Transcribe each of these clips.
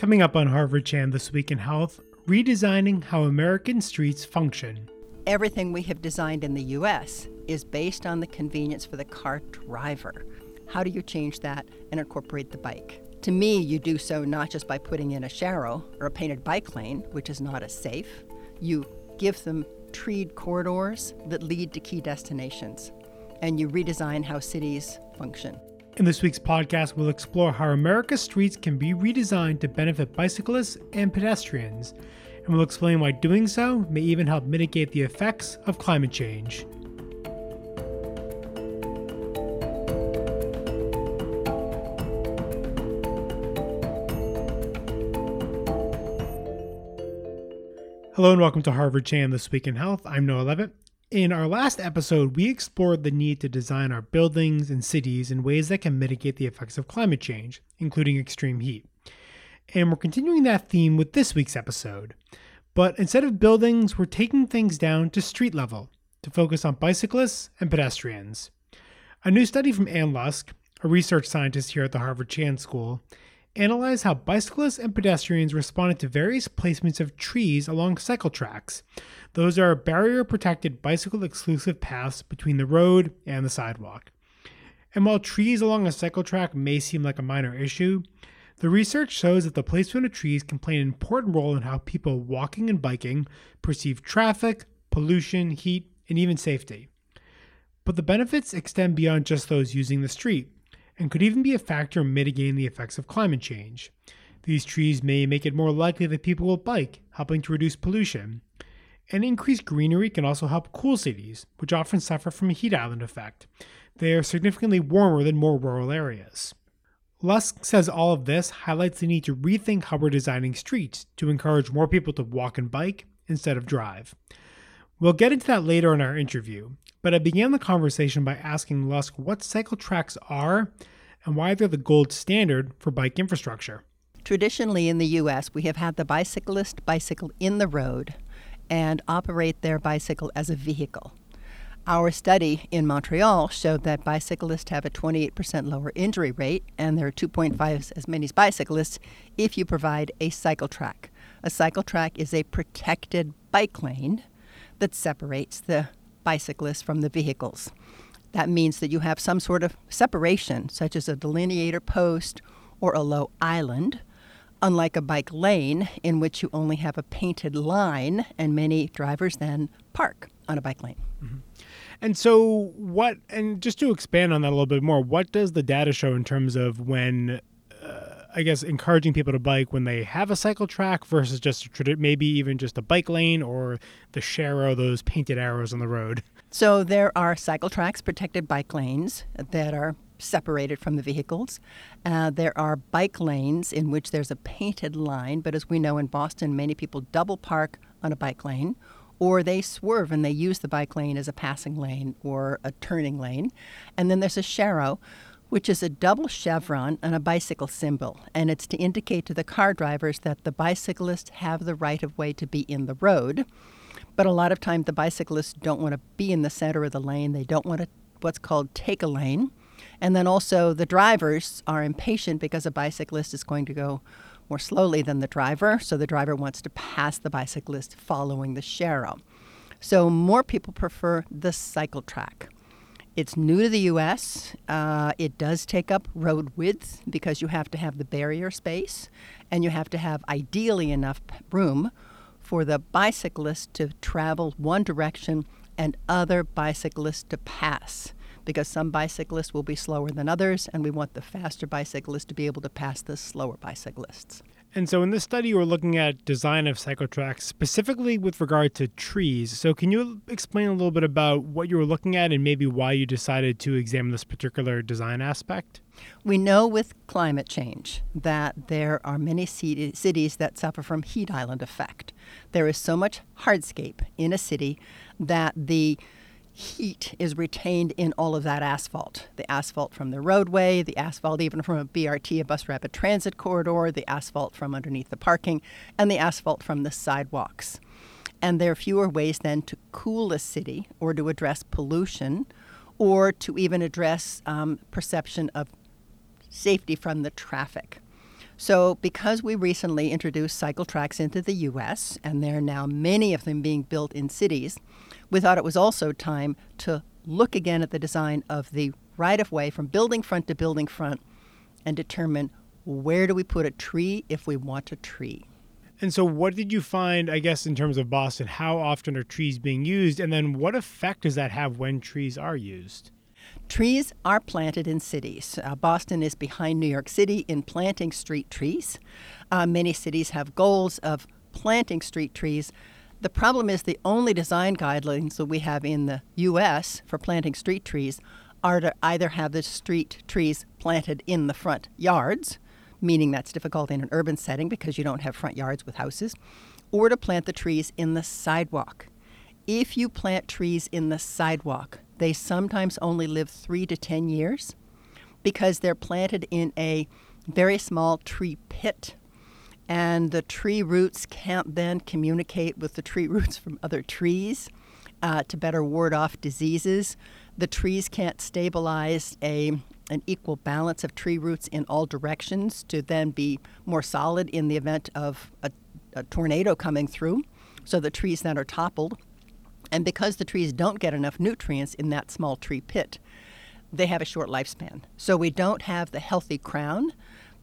Coming up on Harvard Chan This Week in Health, redesigning how American streets function. Everything we have designed in the US is based on the convenience for the car driver. How do you change that and incorporate the bike? To me, you do so not just by putting in a sharrow or a painted bike lane, which is not as safe. You give them treed corridors that lead to key destinations, and you redesign how cities function. In this week's podcast, we'll explore how America's streets can be redesigned to benefit bicyclists and pedestrians, and we'll explain why doing so may even help mitigate the effects of climate change. Hello and welcome to Harvard Chan This Week in Health. I'm Noah Leavitt. In our last episode, we explored the need to design our buildings and cities in ways that can mitigate the effects of climate change, including extreme heat. And we're continuing that theme with this week's episode. But instead of buildings, we're taking things down to street level to focus on bicyclists and pedestrians. A new study from Anne Lusk, a research scientist here at the Harvard Chan School, analyzed how bicyclists and pedestrians responded to various placements of trees along cycle tracks those are barrier protected bicycle exclusive paths between the road and the sidewalk. And while trees along a cycle track may seem like a minor issue, the research shows that the placement of trees can play an important role in how people walking and biking perceive traffic, pollution, heat, and even safety. But the benefits extend beyond just those using the street and could even be a factor in mitigating the effects of climate change. These trees may make it more likely that people will bike, helping to reduce pollution. And increased greenery can also help cool cities, which often suffer from a heat island effect. They are significantly warmer than more rural areas. Lusk says all of this highlights the need to rethink how we're designing streets to encourage more people to walk and bike instead of drive. We'll get into that later in our interview, but I began the conversation by asking Lusk what cycle tracks are and why they're the gold standard for bike infrastructure. Traditionally in the U.S., we have had the bicyclist bicycle in the road and operate their bicycle as a vehicle. Our study in Montreal showed that bicyclists have a 28% lower injury rate, and there are 2.5 as many bicyclists if you provide a cycle track. A cycle track is a protected bike lane that separates the bicyclists from the vehicles. That means that you have some sort of separation, such as a delineator post or a low island, unlike a bike lane in which you only have a painted line, and many drivers then park on a bike lane. Mm-hmm. And so, what, and just to expand on that a little bit more, what does the data show in terms of when, uh, I guess, encouraging people to bike when they have a cycle track versus just maybe even just a bike lane or the sharrow, those painted arrows on the road? So, there are cycle tracks, protected bike lanes that are separated from the vehicles. Uh, there are bike lanes in which there's a painted line, but as we know in Boston, many people double park on a bike lane or they swerve and they use the bike lane as a passing lane or a turning lane. And then there's a sharrow, which is a double chevron and a bicycle symbol, and it's to indicate to the car drivers that the bicyclists have the right of way to be in the road. But a lot of times the bicyclists don't want to be in the center of the lane. They don't want to what's called take a lane. And then also the drivers are impatient because a bicyclist is going to go more slowly than the driver, so the driver wants to pass the bicyclist following the sharrow. So more people prefer the cycle track. It's new to the U.S. Uh, it does take up road width because you have to have the barrier space, and you have to have ideally enough room for the bicyclist to travel one direction and other bicyclists to pass because some bicyclists will be slower than others, and we want the faster bicyclists to be able to pass the slower bicyclists. And so in this study, we're looking at design of cycle tracks specifically with regard to trees. So can you explain a little bit about what you were looking at and maybe why you decided to examine this particular design aspect? We know with climate change that there are many cities that suffer from heat island effect. There is so much hardscape in a city that the heat is retained in all of that asphalt the asphalt from the roadway, the asphalt even from a BRT, a bus rapid transit corridor, the asphalt from underneath the parking, and the asphalt from the sidewalks. And there are fewer ways then to cool a city or to address pollution or to even address um, perception of safety from the traffic. So, because we recently introduced cycle tracks into the US, and there are now many of them being built in cities, we thought it was also time to look again at the design of the right of way from building front to building front and determine where do we put a tree if we want a tree. And so, what did you find, I guess, in terms of Boston? How often are trees being used? And then, what effect does that have when trees are used? Trees are planted in cities. Uh, Boston is behind New York City in planting street trees. Uh, many cities have goals of planting street trees. The problem is the only design guidelines that we have in the U.S. for planting street trees are to either have the street trees planted in the front yards, meaning that's difficult in an urban setting because you don't have front yards with houses, or to plant the trees in the sidewalk. If you plant trees in the sidewalk, they sometimes only live three to 10 years because they're planted in a very small tree pit. And the tree roots can't then communicate with the tree roots from other trees uh, to better ward off diseases. The trees can't stabilize a, an equal balance of tree roots in all directions to then be more solid in the event of a, a tornado coming through. So the trees then are toppled and because the trees don't get enough nutrients in that small tree pit, they have a short lifespan. So we don't have the healthy crown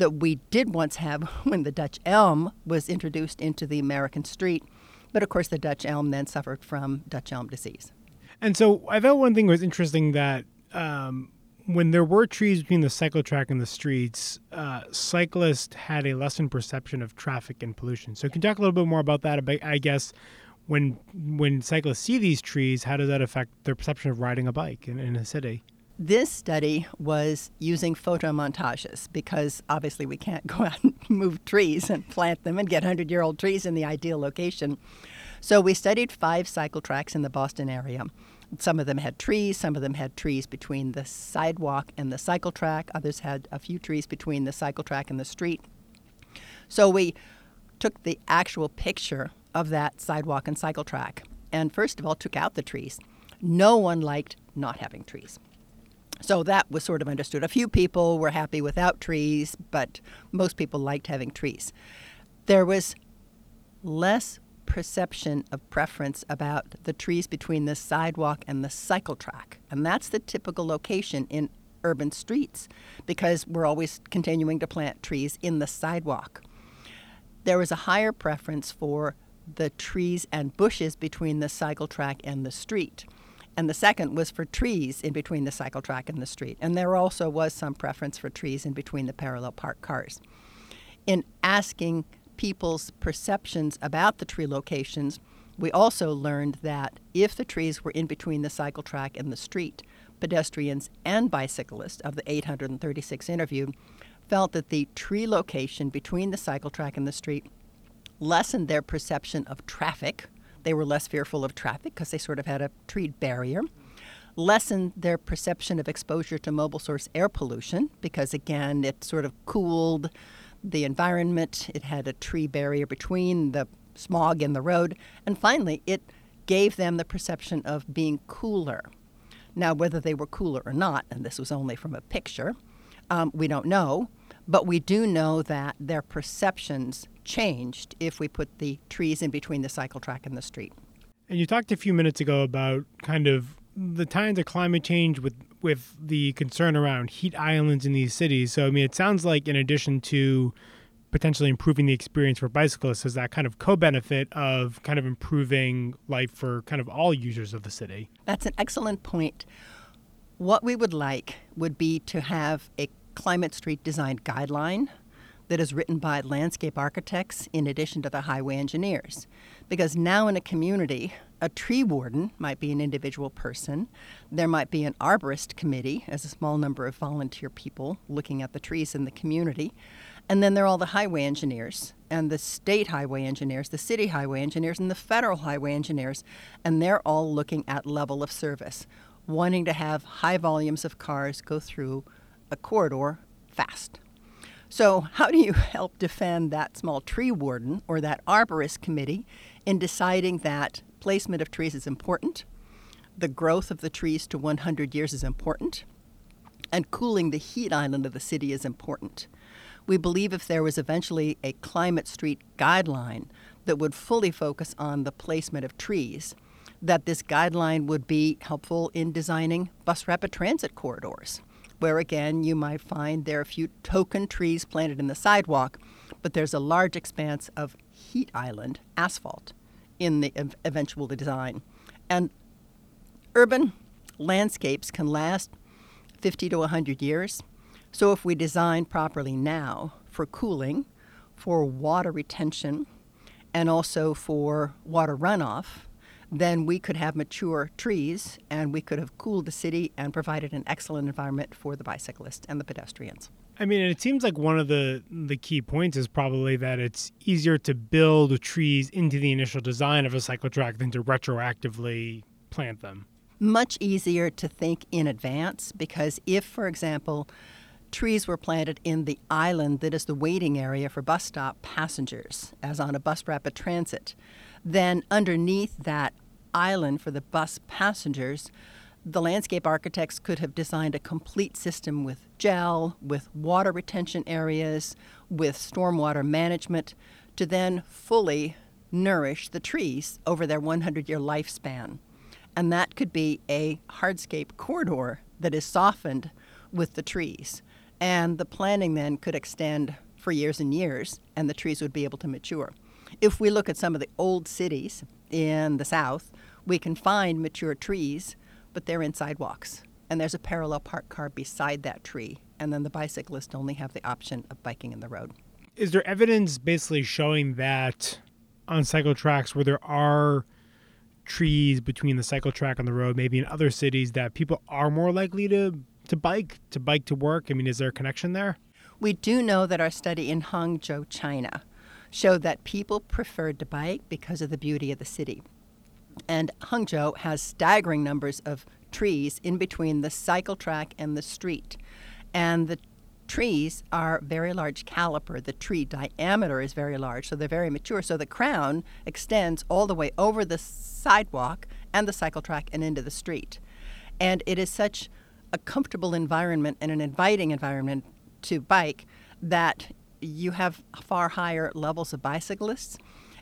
that we did once have when the Dutch elm was introduced into the American street. But of course, the Dutch elm then suffered from Dutch elm disease. And so I thought one thing was interesting that um, when there were trees between the cycle track and the streets, uh, cyclists had a lessened perception of traffic and pollution. So can you talk a little bit more about that? I guess when when cyclists see these trees, how does that affect their perception of riding a bike in, in a city? This study was using photo montages because obviously we can't go out and move trees and plant them and get 100 year old trees in the ideal location. So we studied five cycle tracks in the Boston area. Some of them had trees, some of them had trees between the sidewalk and the cycle track, others had a few trees between the cycle track and the street. So we took the actual picture of that sidewalk and cycle track. And first of all, took out the trees. No one liked not having trees. So that was sort of understood. A few people were happy without trees, but most people liked having trees. There was less perception of preference about the trees between the sidewalk and the cycle track. And that's the typical location in urban streets because we're always continuing to plant trees in the sidewalk. There was a higher preference for the trees and bushes between the cycle track and the street. And the second was for trees in between the cycle track and the street. And there also was some preference for trees in between the parallel parked cars. In asking people's perceptions about the tree locations, we also learned that if the trees were in between the cycle track and the street, pedestrians and bicyclists of the 836 interviewed felt that the tree location between the cycle track and the street lessened their perception of traffic. They were less fearful of traffic because they sort of had a tree barrier. Lessened their perception of exposure to mobile source air pollution because, again, it sort of cooled the environment. It had a tree barrier between the smog and the road. And finally, it gave them the perception of being cooler. Now, whether they were cooler or not, and this was only from a picture, um, we don't know. But we do know that their perceptions changed if we put the trees in between the cycle track and the street. And you talked a few minutes ago about kind of the times of climate change with with the concern around heat islands in these cities. So I mean, it sounds like in addition to potentially improving the experience for bicyclists, is that kind of co-benefit of kind of improving life for kind of all users of the city. That's an excellent point. What we would like would be to have a climate street design guideline that is written by landscape architects in addition to the highway engineers. Because now in a community, a tree warden might be an individual person. There might be an arborist committee as a small number of volunteer people looking at the trees in the community. And then there are all the highway engineers and the state highway engineers, the city highway engineers, and the federal highway engineers. And they're all looking at level of service, wanting to have high volumes of cars go through a corridor fast. So, how do you help defend that small tree warden or that arborist committee in deciding that placement of trees is important, the growth of the trees to 100 years is important, and cooling the heat island of the city is important? We believe if there was eventually a climate street guideline that would fully focus on the placement of trees, that this guideline would be helpful in designing bus rapid transit corridors, where again you might find there are a few token trees planted in the sidewalk, but there's a large expanse of heat island asphalt in the ev- eventual design. And urban landscapes can last 50 to 100 years. So if we design properly now for cooling, for water retention, and also for water runoff, then we could have mature trees and we could have cooled the city and provided an excellent environment for the bicyclists and the pedestrians. I mean, it seems like one of the the key points is probably that it's easier to build trees into the initial design of a cycle track than to retroactively plant them. Much easier to think in advance because if, for example, trees were planted in the island that is the waiting area for bus stop passengers, as on a bus rapid transit, then underneath that island for the bus passengers, the landscape architects could have designed a complete system with gel, with water retention areas, with stormwater management to then fully nourish the trees over their 100 year lifespan. And that could be a hardscape corridor that is softened with the trees. And the planning then could extend for years and years, and the trees would be able to mature. If we look at some of the old cities in the South, we can find mature trees but they're in sidewalks. And there's a parallel parked car beside that tree. And then the bicyclists only have the option of biking in the road. Is there evidence basically showing that on cycle tracks where there are trees between the cycle track and the road, maybe in other cities, that people are more likely to, to bike, to bike to work? I mean, is there a connection there? We do know that our study in Hangzhou, China, showed that people preferred to bike because of the beauty of the city. And Hangzhou has staggering numbers of trees in between the cycle track and the street. And the trees are very large caliper. The tree diameter is very large, so they're very mature. So the crown extends all the way over the sidewalk and the cycle track and into the street. And it is such a comfortable environment and an inviting environment to bike that you have far higher levels of bicyclists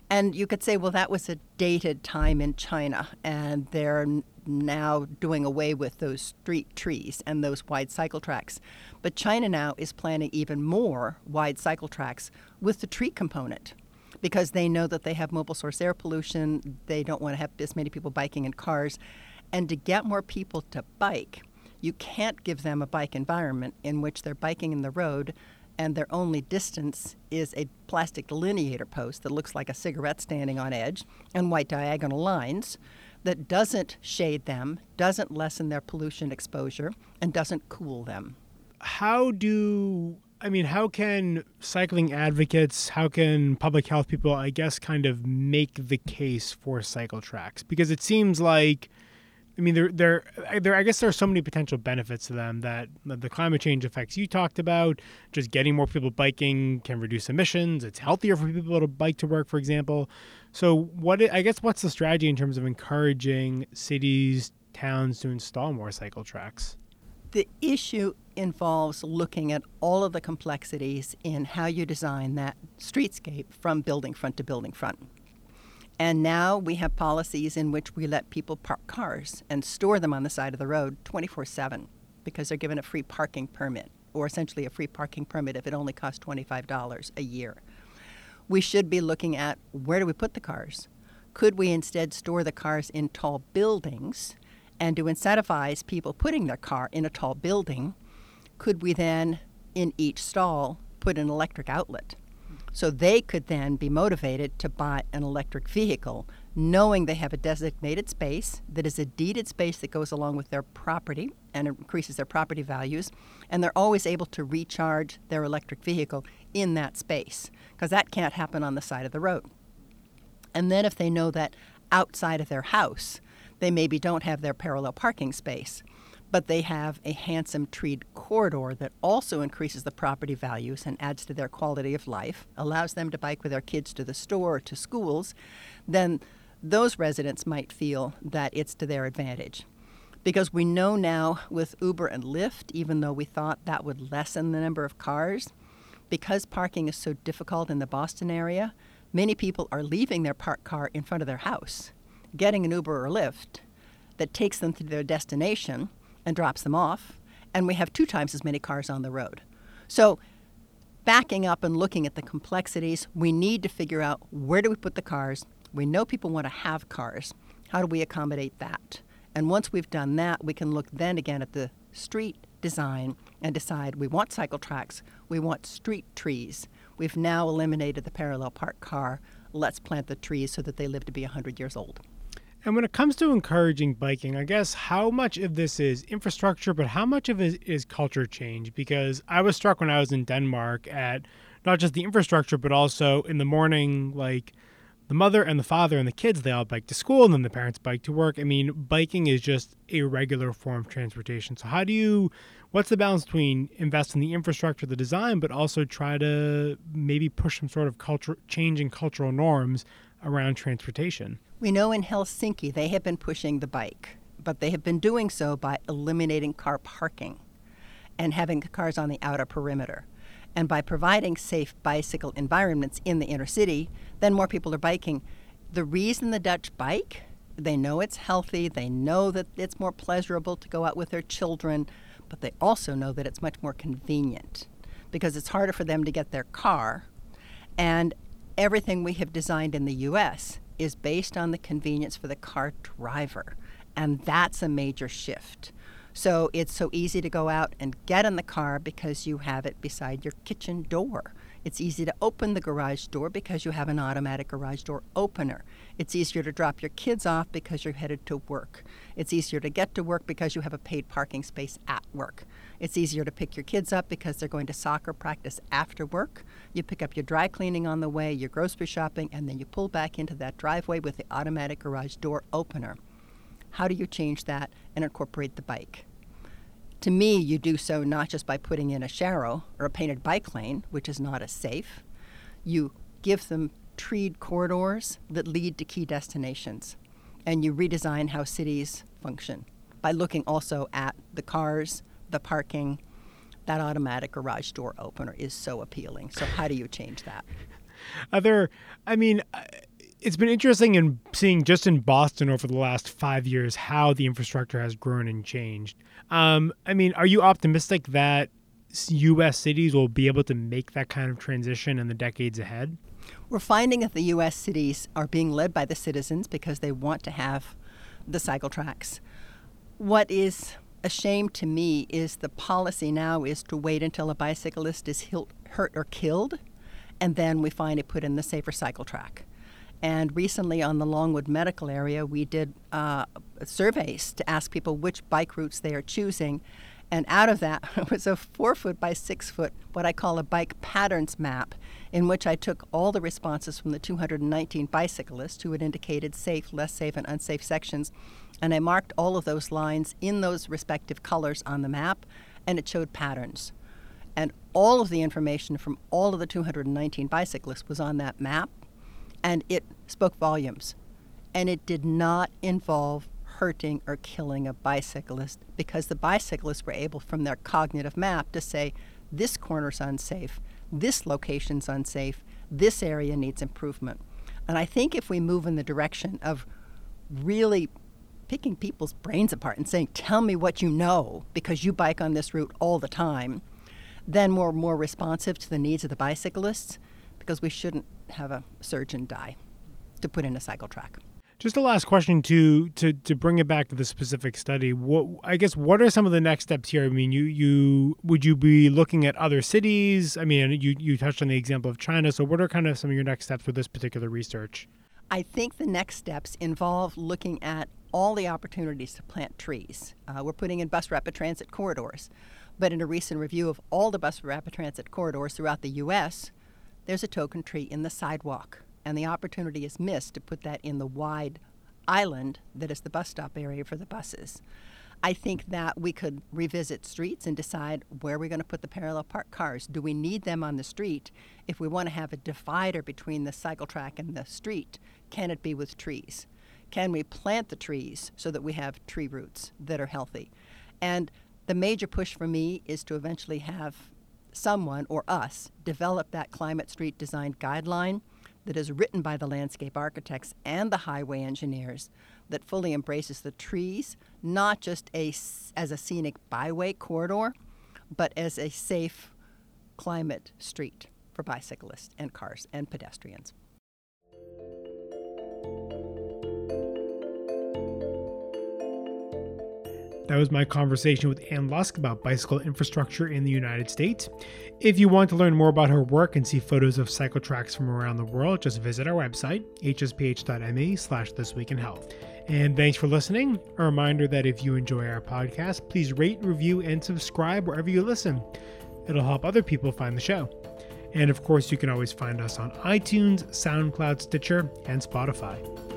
and you could say, well, that was a dated time in China, and they're now doing away with those street trees and those wide cycle tracks. But China now is planning even more wide cycle tracks with the tree component because they know that they have mobile source air pollution. They don't want to have this many people biking in cars. And to get more people to bike, you can't give them a bike environment in which they're biking in the road and their only distance is a plastic delineator post that looks like a cigarette standing on edge and white diagonal lines that doesn't shade them, doesn't lessen their pollution exposure, and doesn't cool them. How do I mean, how can cycling advocates, how can public health people, I guess, kind of make the case for cycle tracks? Because it seems like I mean, there, there, there. I guess there are so many potential benefits to them that the climate change effects you talked about, just getting more people biking can reduce emissions. It's healthier for people to bike to work, for example. So, what I guess what's the strategy in terms of encouraging cities, towns to install more cycle tracks? The issue involves looking at all of the complexities in how you design that streetscape from building front to building front. And now we have policies in which we let people park cars and store them on the side of the road 24 7 because they're given a free parking permit, or essentially a free parking permit if it only costs $25 a year. We should be looking at where do we put the cars? Could we instead store the cars in tall buildings? And to incentivize people putting their car in a tall building, could we then, in each stall, put an electric outlet? So they could then be motivated to buy an electric vehicle, knowing they have a designated space that is a deeded space that goes along with their property and increases their property values. And they're always able to recharge their electric vehicle in that space because that can't happen on the side of the road. And then if they know that outside of their house, they maybe don't have their parallel parking space but they have a handsome treed corridor that also increases the property values and adds to their quality of life, allows them to bike with their kids to the store or to schools, then those residents might feel that it's to their advantage. Because we know now with Uber and Lyft, even though we thought that would lessen the number of cars, because parking is so difficult in the Boston area, many people are leaving their parked car in front of their house, getting an Uber or Lyft that takes them to their destination and drops them off, and we have two times as many cars on the road. So, backing up and looking at the complexities, we need to figure out where do we put the cars? We know people want to have cars. How do we accommodate that? And once we've done that, we can look then again at the street design and decide we want cycle tracks, we want street trees. We've now eliminated the parallel park car. Let's plant the trees so that they live to be 100 years old. And when it comes to encouraging biking, I guess how much of this is infrastructure, but how much of it is culture change? Because I was struck when I was in Denmark at not just the infrastructure, but also in the morning, like the mother and the father and the kids, they all bike to school and then the parents bike to work. I mean, biking is just a regular form of transportation. So, how do you, what's the balance between invest in the infrastructure, the design, but also try to maybe push some sort of culture, change in cultural norms around transportation? We know in Helsinki they have been pushing the bike, but they have been doing so by eliminating car parking and having cars on the outer perimeter. And by providing safe bicycle environments in the inner city, then more people are biking. The reason the Dutch bike, they know it's healthy, they know that it's more pleasurable to go out with their children, but they also know that it's much more convenient because it's harder for them to get their car. And everything we have designed in the US is based on the convenience for the car driver. And that's a major shift. So it's so easy to go out and get in the car because you have it beside your kitchen door. It's easy to open the garage door because you have an automatic garage door opener. It's easier to drop your kids off because you're headed to work. It's easier to get to work because you have a paid parking space at work. It's easier to pick your kids up because they're going to soccer practice after work. You pick up your dry cleaning on the way, your grocery shopping, and then you pull back into that driveway with the automatic garage door opener. How do you change that and incorporate the bike? To me, you do so not just by putting in a sharrow or a painted bike lane, which is not as safe. You give them treed corridors that lead to key destinations. And you redesign how cities function by looking also at the cars, the parking. That automatic garage door opener is so appealing. So, how do you change that? Other, I mean, it's been interesting in seeing just in Boston over the last five years how the infrastructure has grown and changed. Um, I mean, are you optimistic that U.S. cities will be able to make that kind of transition in the decades ahead? We're finding that the U.S. cities are being led by the citizens because they want to have the cycle tracks. What is a shame to me is the policy now is to wait until a bicyclist is hurt or killed, and then we find it put in the safer cycle track. And recently on the Longwood Medical area, we did uh, surveys to ask people which bike routes they are choosing. And out of that was a four foot by six foot, what I call a bike patterns map, in which I took all the responses from the 219 bicyclists who had indicated safe, less safe, and unsafe sections. And I marked all of those lines in those respective colors on the map, and it showed patterns. And all of the information from all of the 219 bicyclists was on that map and it spoke volumes. And it did not involve hurting or killing a bicyclist because the bicyclists were able, from their cognitive map, to say, this corner's unsafe, this location's unsafe, this area needs improvement. And I think if we move in the direction of really picking people's brains apart and saying, tell me what you know because you bike on this route all the time, then we're more responsive to the needs of the bicyclists because we shouldn't have a surgeon die to put in a cycle track. Just a last question to to to bring it back to the specific study. What I guess what are some of the next steps here? I mean, you you would you be looking at other cities? I mean, you you touched on the example of China. So, what are kind of some of your next steps with this particular research? I think the next steps involve looking at all the opportunities to plant trees. Uh, we're putting in bus rapid transit corridors, but in a recent review of all the bus rapid transit corridors throughout the U.S., there's a token tree in the sidewalk, and the opportunity is missed to put that in the wide island that is the bus stop area for the buses. I think that we could revisit streets and decide where we're going to put the parallel park cars. Do we need them on the street? If we want to have a divider between the cycle track and the street, can it be with trees? Can we plant the trees so that we have tree roots that are healthy? And the major push for me is to eventually have someone or us develop that climate street design guideline that is written by the landscape architects and the highway engineers that fully embraces the trees, not just a, as a scenic byway corridor, but as a safe climate street for bicyclists and cars and pedestrians. That was my conversation with Anne Lusk about bicycle infrastructure in the United States. If you want to learn more about her work and see photos of cycle tracks from around the world, just visit our website, hsph.me slash this week in health. And thanks for listening. A reminder that if you enjoy our podcast, please rate, review, and subscribe wherever you listen. It'll help other people find the show. And of course, you can always find us on iTunes, SoundCloud, Stitcher, and Spotify.